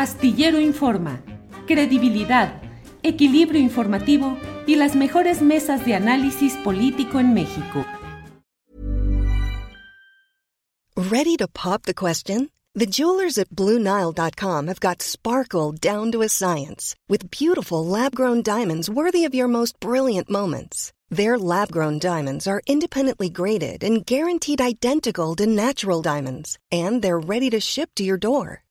Astillero Informa, credibilidad, equilibrio informativo y las mejores mesas de análisis político en México. Ready to pop the question? The jewelers at BlueNile.com have got sparkle down to a science with beautiful lab-grown diamonds worthy of your most brilliant moments. Their lab grown diamonds are independently graded and guaranteed identical to natural diamonds, and they're ready to ship to your door.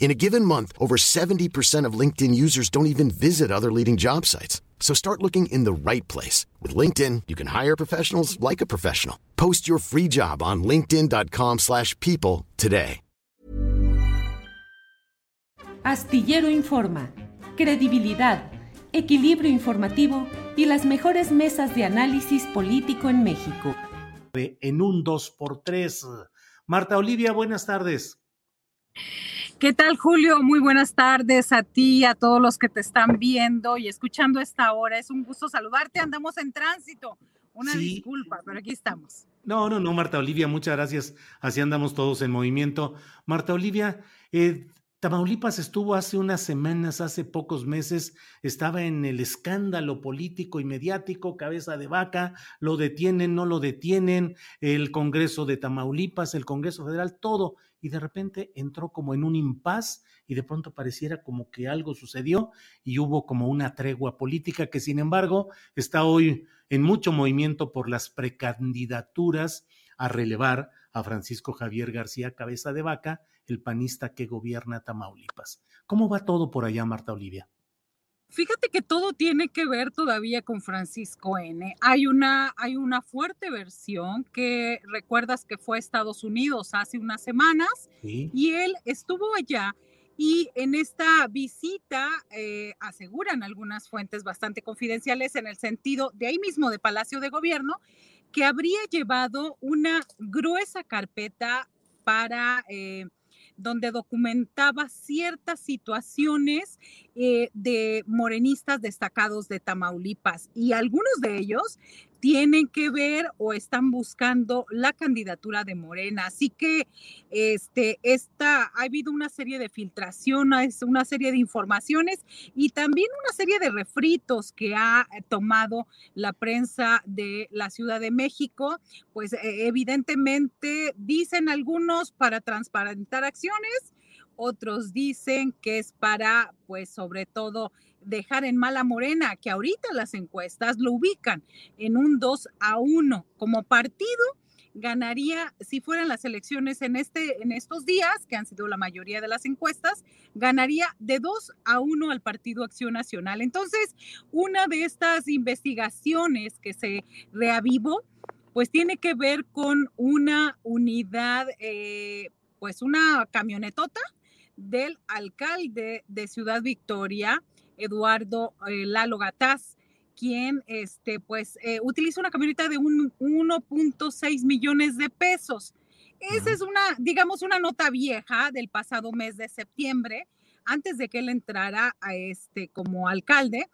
In a given month, over 70% of LinkedIn users don't even visit other leading job sites. So start looking in the right place. With LinkedIn, you can hire professionals like a professional. Post your free job on linkedin.com slash people today. Astillero Informa. Credibilidad, equilibrio informativo y las mejores mesas de análisis político en México. En un 2x3. Marta Olivia, buenas tardes. ¿Qué tal, Julio? Muy buenas tardes a ti, a todos los que te están viendo y escuchando esta hora. Es un gusto saludarte. Andamos en tránsito. Una disculpa, pero aquí estamos. No, no, no, Marta Olivia, muchas gracias. Así andamos todos en movimiento. Marta Olivia, eh, Tamaulipas estuvo hace unas semanas, hace pocos meses, estaba en el escándalo político y mediático, cabeza de vaca, lo detienen, no lo detienen, el Congreso de Tamaulipas, el Congreso Federal, todo, y de repente entró como en un impas y de pronto pareciera como que algo sucedió y hubo como una tregua política que sin embargo está hoy en mucho movimiento por las precandidaturas a relevar a Francisco Javier García Cabeza de Vaca, el panista que gobierna Tamaulipas. ¿Cómo va todo por allá, Marta Olivia? Fíjate que todo tiene que ver todavía con Francisco N. Hay una, hay una fuerte versión que recuerdas que fue a Estados Unidos hace unas semanas y él estuvo allá y en esta visita eh, aseguran algunas fuentes bastante confidenciales en el sentido de ahí mismo de Palacio de Gobierno que habría llevado una gruesa carpeta para... Eh, donde documentaba ciertas situaciones eh, de morenistas destacados de Tamaulipas y algunos de ellos tienen que ver o están buscando la candidatura de Morena. Así que este, esta, ha habido una serie de filtraciones, una serie de informaciones y también una serie de refritos que ha tomado la prensa de la Ciudad de México. Pues e, evidentemente dicen algunos para transparentar acciones, otros dicen que es para, pues sobre todo, dejar en mala morena, que ahorita las encuestas lo ubican en un 2 a 1 como partido ganaría, si fueran las elecciones en, este, en estos días, que han sido la mayoría de las encuestas, ganaría de 2 a 1 al Partido Acción Nacional. Entonces, una de estas investigaciones que se reavivó, pues tiene que ver con una unidad, eh, pues una camionetota del alcalde de Ciudad Victoria, Eduardo eh, Lalo Gataz, quien este, pues, eh, utiliza una camioneta de 1.6 millones de pesos. Esa es una, digamos, una nota vieja del pasado mes de septiembre, antes de que él entrara a este como alcalde.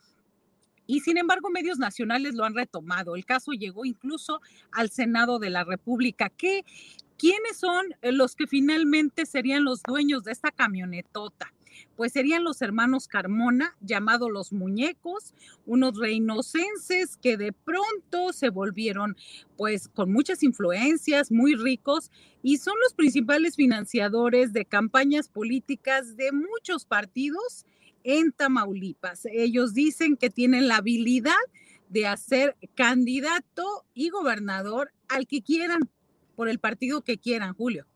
Y sin embargo, medios nacionales lo han retomado. El caso llegó incluso al Senado de la República. ¿Qué, ¿Quiénes son los que finalmente serían los dueños de esta camionetota? Pues serían los hermanos Carmona, llamados los muñecos, unos reinocenses que de pronto se volvieron pues con muchas influencias, muy ricos y son los principales financiadores de campañas políticas de muchos partidos en Tamaulipas. Ellos dicen que tienen la habilidad de hacer candidato y gobernador al que quieran, por el partido que quieran, Julio.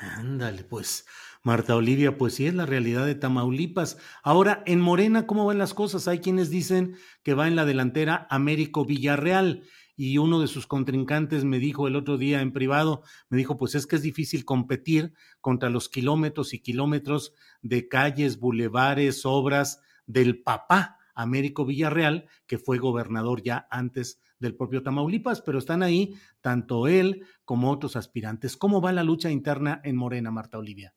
Ándale, pues Marta Olivia, pues sí es la realidad de Tamaulipas. Ahora, en Morena, ¿cómo van las cosas? Hay quienes dicen que va en la delantera Américo Villarreal. y uno de sus contrincantes me dijo el otro día en privado, me dijo, pues es que es difícil competir contra los kilómetros y kilómetros de calles, bulevares, obras del papá Américo Villarreal, que fue gobernador ya antes del propio Tamaulipas, pero están ahí tanto él como otros aspirantes. ¿Cómo va la lucha interna en Morena, Marta Olivia?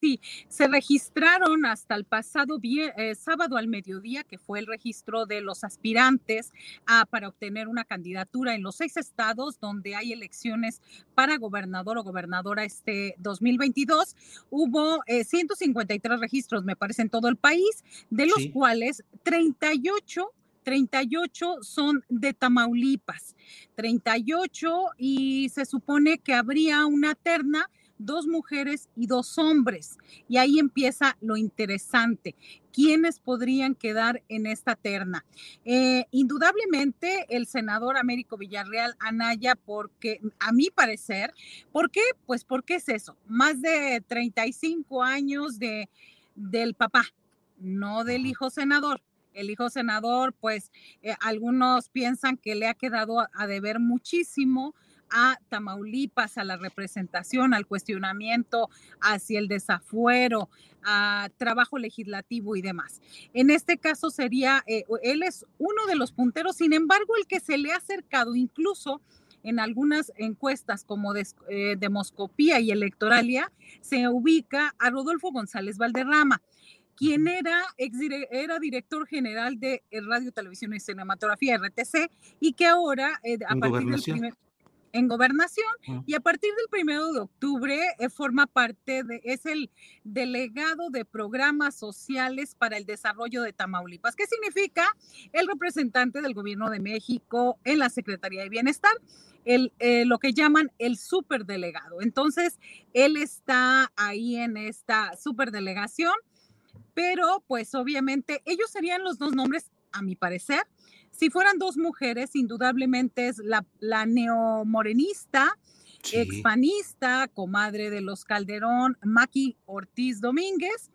Sí, se registraron hasta el pasado eh, sábado al mediodía, que fue el registro de los aspirantes ah, para obtener una candidatura en los seis estados donde hay elecciones para gobernador o gobernadora este 2022. Hubo 153 eh, registros, me parece, en todo el país, de los cuales 38 38 son de Tamaulipas, 38 y se supone que habría una terna dos mujeres y dos hombres. Y ahí empieza lo interesante. ¿Quiénes podrían quedar en esta terna? Eh, indudablemente el senador Américo Villarreal Anaya, porque a mi parecer, ¿por qué? Pues porque es eso, más de 35 años de, del papá, no del hijo senador el hijo senador, pues eh, algunos piensan que le ha quedado a deber muchísimo a Tamaulipas, a la representación, al cuestionamiento hacia el desafuero, a trabajo legislativo y demás. En este caso sería, eh, él es uno de los punteros, sin embargo, el que se le ha acercado incluso en algunas encuestas como eh, Demoscopía y Electoralia, se ubica a Rodolfo González Valderrama quien era, era director general de Radio, Televisión y Cinematografía, RTC, y que ahora, eh, a partir del primer, en gobernación y a partir del primero de octubre eh, forma parte de, es el delegado de programas sociales para el desarrollo de Tamaulipas. ¿Qué significa? El representante del gobierno de México en la Secretaría de Bienestar, el, eh, lo que llaman el superdelegado. Entonces, él está ahí en esta superdelegación, pero pues obviamente ellos serían los dos nombres, a mi parecer, si fueran dos mujeres, indudablemente es la, la neomorenista, expanista, comadre de los Calderón, Maki Ortiz Domínguez.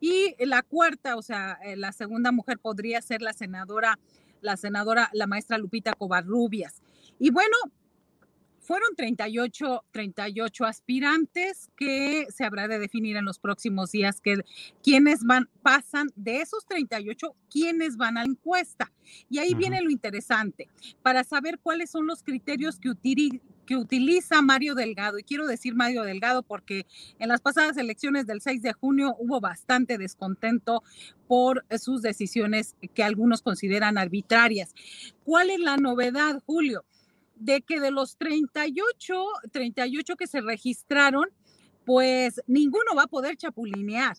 Y la cuarta, o sea, eh, la segunda mujer podría ser la senadora, la senadora, la maestra Lupita Covarrubias. Y bueno, fueron 38, 38 aspirantes que se habrá de definir en los próximos días que quienes van, pasan de esos 38, quiénes van a la encuesta. Y ahí viene lo interesante, para saber cuáles son los criterios que, que utiliza Mario Delgado. Y quiero decir Mario Delgado porque en las pasadas elecciones del 6 de junio hubo bastante descontento por sus decisiones que algunos consideran arbitrarias. ¿Cuál es la novedad, Julio? De que de los 38, 38 que se registraron, pues ninguno va a poder chapulinear.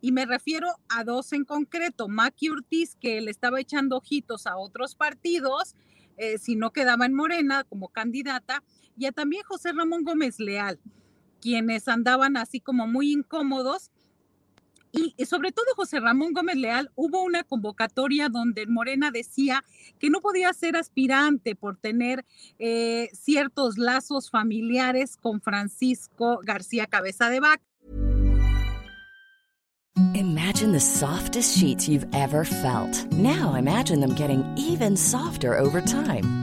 Y me refiero a dos en concreto, Maki Ortiz, que le estaba echando ojitos a otros partidos, eh, si no quedaba en Morena como candidata, y a también José Ramón Gómez Leal, quienes andaban así como muy incómodos y sobre todo José Ramón Gómez Leal, hubo una convocatoria donde Morena decía que no podía ser aspirante por tener eh, ciertos lazos familiares con Francisco García Cabeza de Vaca. Imagine the softest sheets you've ever felt. Now imagine them getting even softer over time.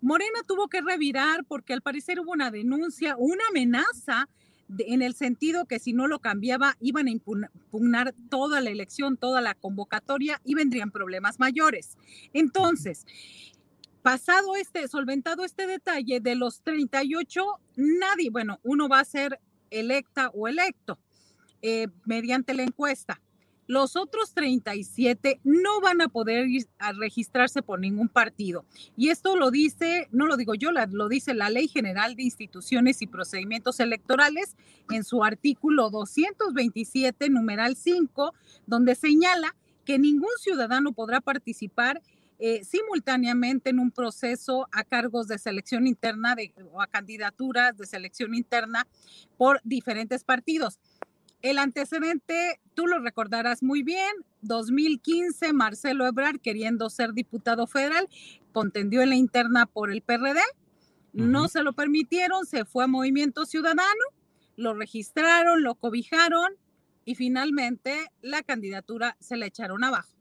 Morena tuvo que revirar porque al parecer hubo una denuncia, una amenaza en el sentido que si no lo cambiaba iban a impugnar toda la elección, toda la convocatoria y vendrían problemas mayores. Entonces, pasado este, solventado este detalle, de los 38, nadie, bueno, uno va a ser electa o electo eh, mediante la encuesta. Los otros 37 no van a poder a registrarse por ningún partido. Y esto lo dice, no lo digo yo, lo dice la Ley General de Instituciones y Procedimientos Electorales en su artículo 227, numeral 5, donde señala que ningún ciudadano podrá participar eh, simultáneamente en un proceso a cargos de selección interna o a candidaturas de selección interna por diferentes partidos. El antecedente, tú lo recordarás muy bien, 2015, Marcelo Ebrard, queriendo ser diputado federal, contendió en la interna por el PRD, no se lo permitieron, se fue a Movimiento Ciudadano, lo registraron, lo cobijaron y finalmente la candidatura se la echaron abajo.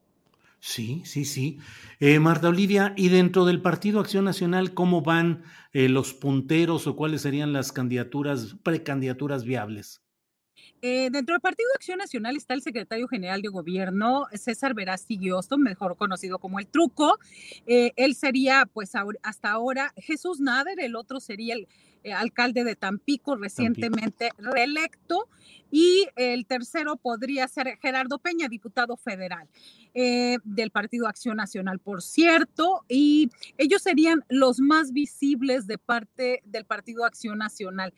Sí, sí, sí. Eh, Marta Olivia, ¿y dentro del Partido Acción Nacional cómo van eh, los punteros o cuáles serían las candidaturas, precandidaturas viables? Eh, dentro del Partido Acción Nacional está el secretario general de gobierno, César Verasti Guiosto, mejor conocido como el Truco. Eh, él sería, pues, hasta ahora Jesús Nader, el otro sería el eh, alcalde de Tampico, recientemente reelecto. Y el tercero podría ser Gerardo Peña, diputado federal del Partido Acción Nacional, por cierto. Y ellos serían los más visibles de parte del Partido Acción Nacional.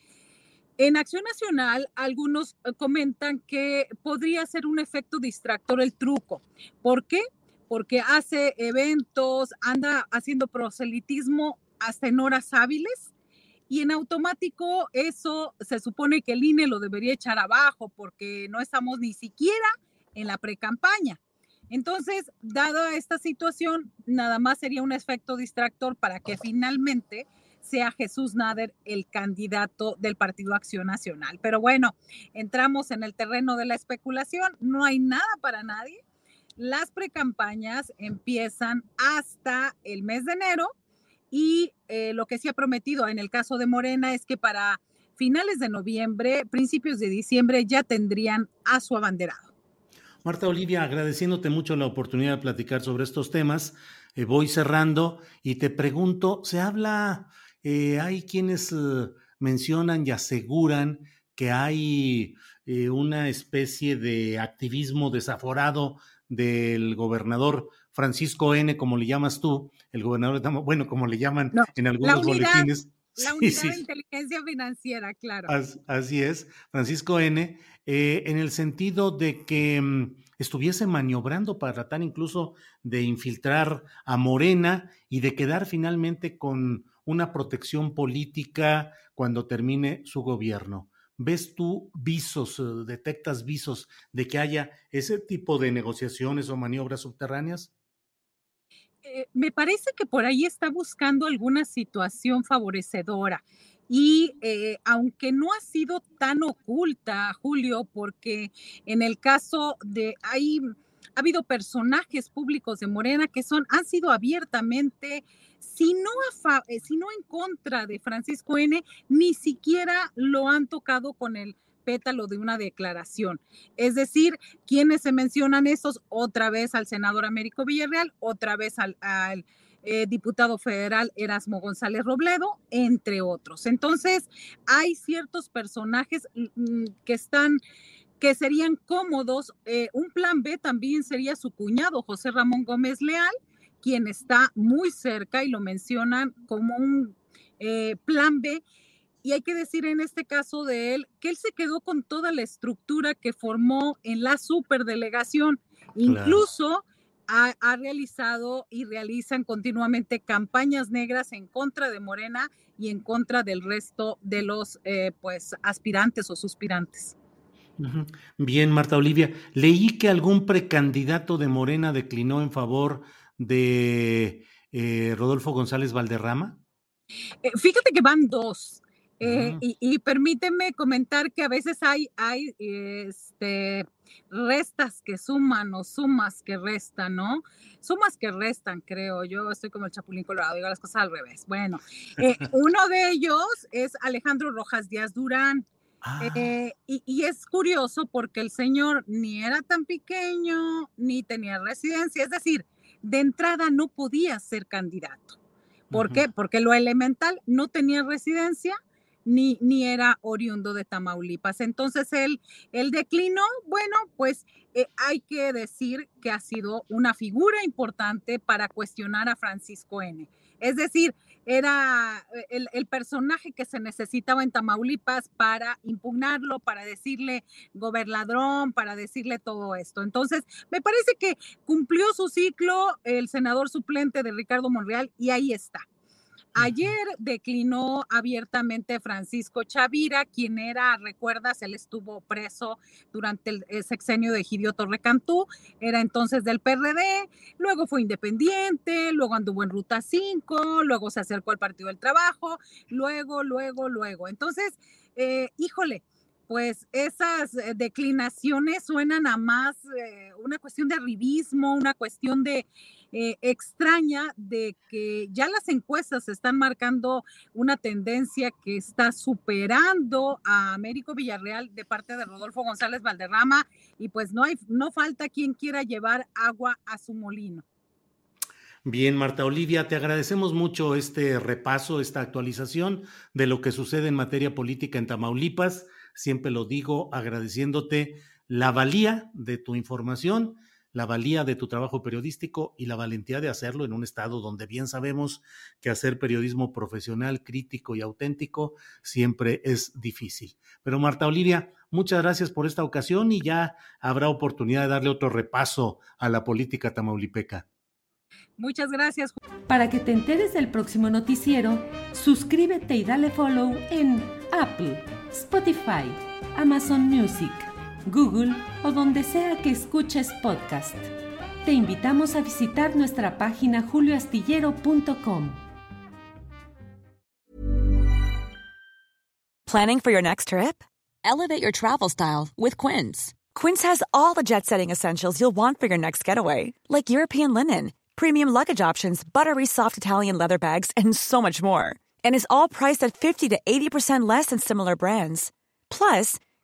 En Acción Nacional, algunos eh, comentan que podría ser un efecto distractor el truco. ¿Por qué? Porque hace eventos, anda haciendo proselitismo hasta en horas hábiles y en automático eso se supone que el INE lo debería echar abajo porque no estamos ni siquiera en la precampaña. Entonces, dada esta situación, nada más sería un efecto distractor para que finalmente sea Jesús Nader el candidato del Partido Acción Nacional. Pero bueno, entramos en el terreno de la especulación, no hay nada para nadie. Las precampañas empiezan hasta el mes de enero y eh, lo que se ha prometido en el caso de Morena es que para finales de noviembre, principios de diciembre ya tendrían a su abanderado. Marta Olivia, agradeciéndote mucho la oportunidad de platicar sobre estos temas, eh, voy cerrando y te pregunto, ¿se habla eh, hay quienes eh, mencionan y aseguran que hay eh, una especie de activismo desaforado del gobernador Francisco N., como le llamas tú, el gobernador, de bueno, como le llaman en algunos boletines. La unidad de inteligencia financiera, claro. Así, es, Francisco N., en el sentido de que mm, estuviese maniobrando para tratar incluso de infiltrar a Morena y de quedar finalmente con una protección política cuando termine su gobierno. ¿Ves tú visos, eh, detectas visos de que haya ese tipo de negociaciones o maniobras subterráneas? Eh, me parece que por ahí está buscando alguna situación favorecedora. Y eh, aunque no ha sido tan oculta, Julio, porque en el caso de, hay, ha habido personajes públicos de Morena que son, han sido abiertamente eh, si no en contra de Francisco N., ni siquiera lo han tocado con el pétalo de una declaración. Es decir, quienes se mencionan esos, otra vez al senador Américo Villarreal, otra vez al, eh, diputado federal Erasmo González Robledo, entre otros. Entonces, hay ciertos personajes mm, mm, que están que serían cómodos. Eh, un plan B también sería su cuñado, José Ramón Gómez Leal, quien está muy cerca y lo mencionan como un eh, plan B. Y hay que decir en este caso de él que él se quedó con toda la estructura que formó en la superdelegación. Incluso ha, realizado y realizan continuamente campañas negras en contra de Morena y en contra del resto de los eh, pues aspirantes o suspirantes. Bien, Marta Olivia, leí que algún precandidato de Morena declinó en favor de eh, Rodolfo González Valderrama? Eh, fíjate que van dos. Eh, y, permíteme comentar que a veces hay, hay este, restas que suman o sumas que restan, ¿no? Sumas que restan, creo. Yo estoy como el Chapulín Colorado, digo las cosas al revés. Bueno, uno de ellos es Alejandro Rojas Díaz Durán. Ah. y, y, es curioso porque el señor ni era tan pequeño ni tenía residencia, es decir, de entrada no podía ser candidato. ¿Por qué? Porque lo elemental no tenía residencia, ni, ni, era oriundo de Tamaulipas. Entonces él, él declinó, bueno, pues eh, hay que decir que ha sido una figura importante para cuestionar a Francisco N. Es decir, era eh, el, personaje que se necesitaba en Tamaulipas para impugnarlo, para decirle gobernadrón, para decirle todo esto. Entonces, me parece que cumplió su ciclo el senador suplente de Ricardo Monreal y ahí está. Ayer declinó abiertamente Francisco Chavira, quien era, recuerdas, él estuvo preso durante el, sexenio de Gidio Torrecantú, era entonces del PRD, luego fue independiente, luego anduvo en Ruta 5, luego se acercó al Partido del Trabajo, luego, luego, luego. Entonces, eh, híjole, pues esas eh, declinaciones suenan a más eh, una cuestión de arribismo, una cuestión de eh, extraña de que ya las encuestas están marcando una tendencia que está superando a Américo Villarreal de parte de Rodolfo González Valderrama y pues no hay no falta quien quiera llevar agua a su molino. Bien, Marta Olivia, te agradecemos mucho este repaso, esta actualización de lo que sucede en materia política en Tamaulipas siempre lo digo agradeciéndote la valía de tu información, la valía de tu trabajo periodístico y la valentía de hacerlo en un estado donde bien sabemos que hacer periodismo profesional, crítico y auténtico siempre es difícil. Pero Marta Olivia, muchas gracias por esta ocasión y ya habrá oportunidad de darle otro repaso a la política tamaulipeca. Muchas gracias. Para que te enteres del próximo noticiero, suscríbete y dale follow en Apple Spotify, Amazon Music, Google o donde sea que escuches podcast. Te invitamos a visitar nuestra página julioastillero.com. Planning for your next trip? Elevate your travel style with Quince. Quince has all the jet setting essentials you'll want for your next getaway, like European linen, premium luggage options, buttery soft Italian leather bags, and so much more and is all priced at 50 to 80% less than similar brands. Plus,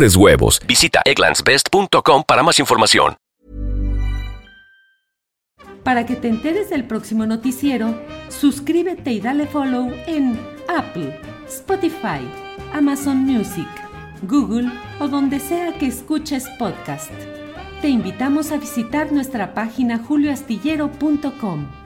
mejores huevos. Visita egglandsbest.com para más información. Para que te enteres del próximo noticiero, suscríbete y dale follow en Apple, Spotify, Amazon Music, Google o donde sea que escuches podcast. Te invitamos a visitar nuestra página julioastillero.com.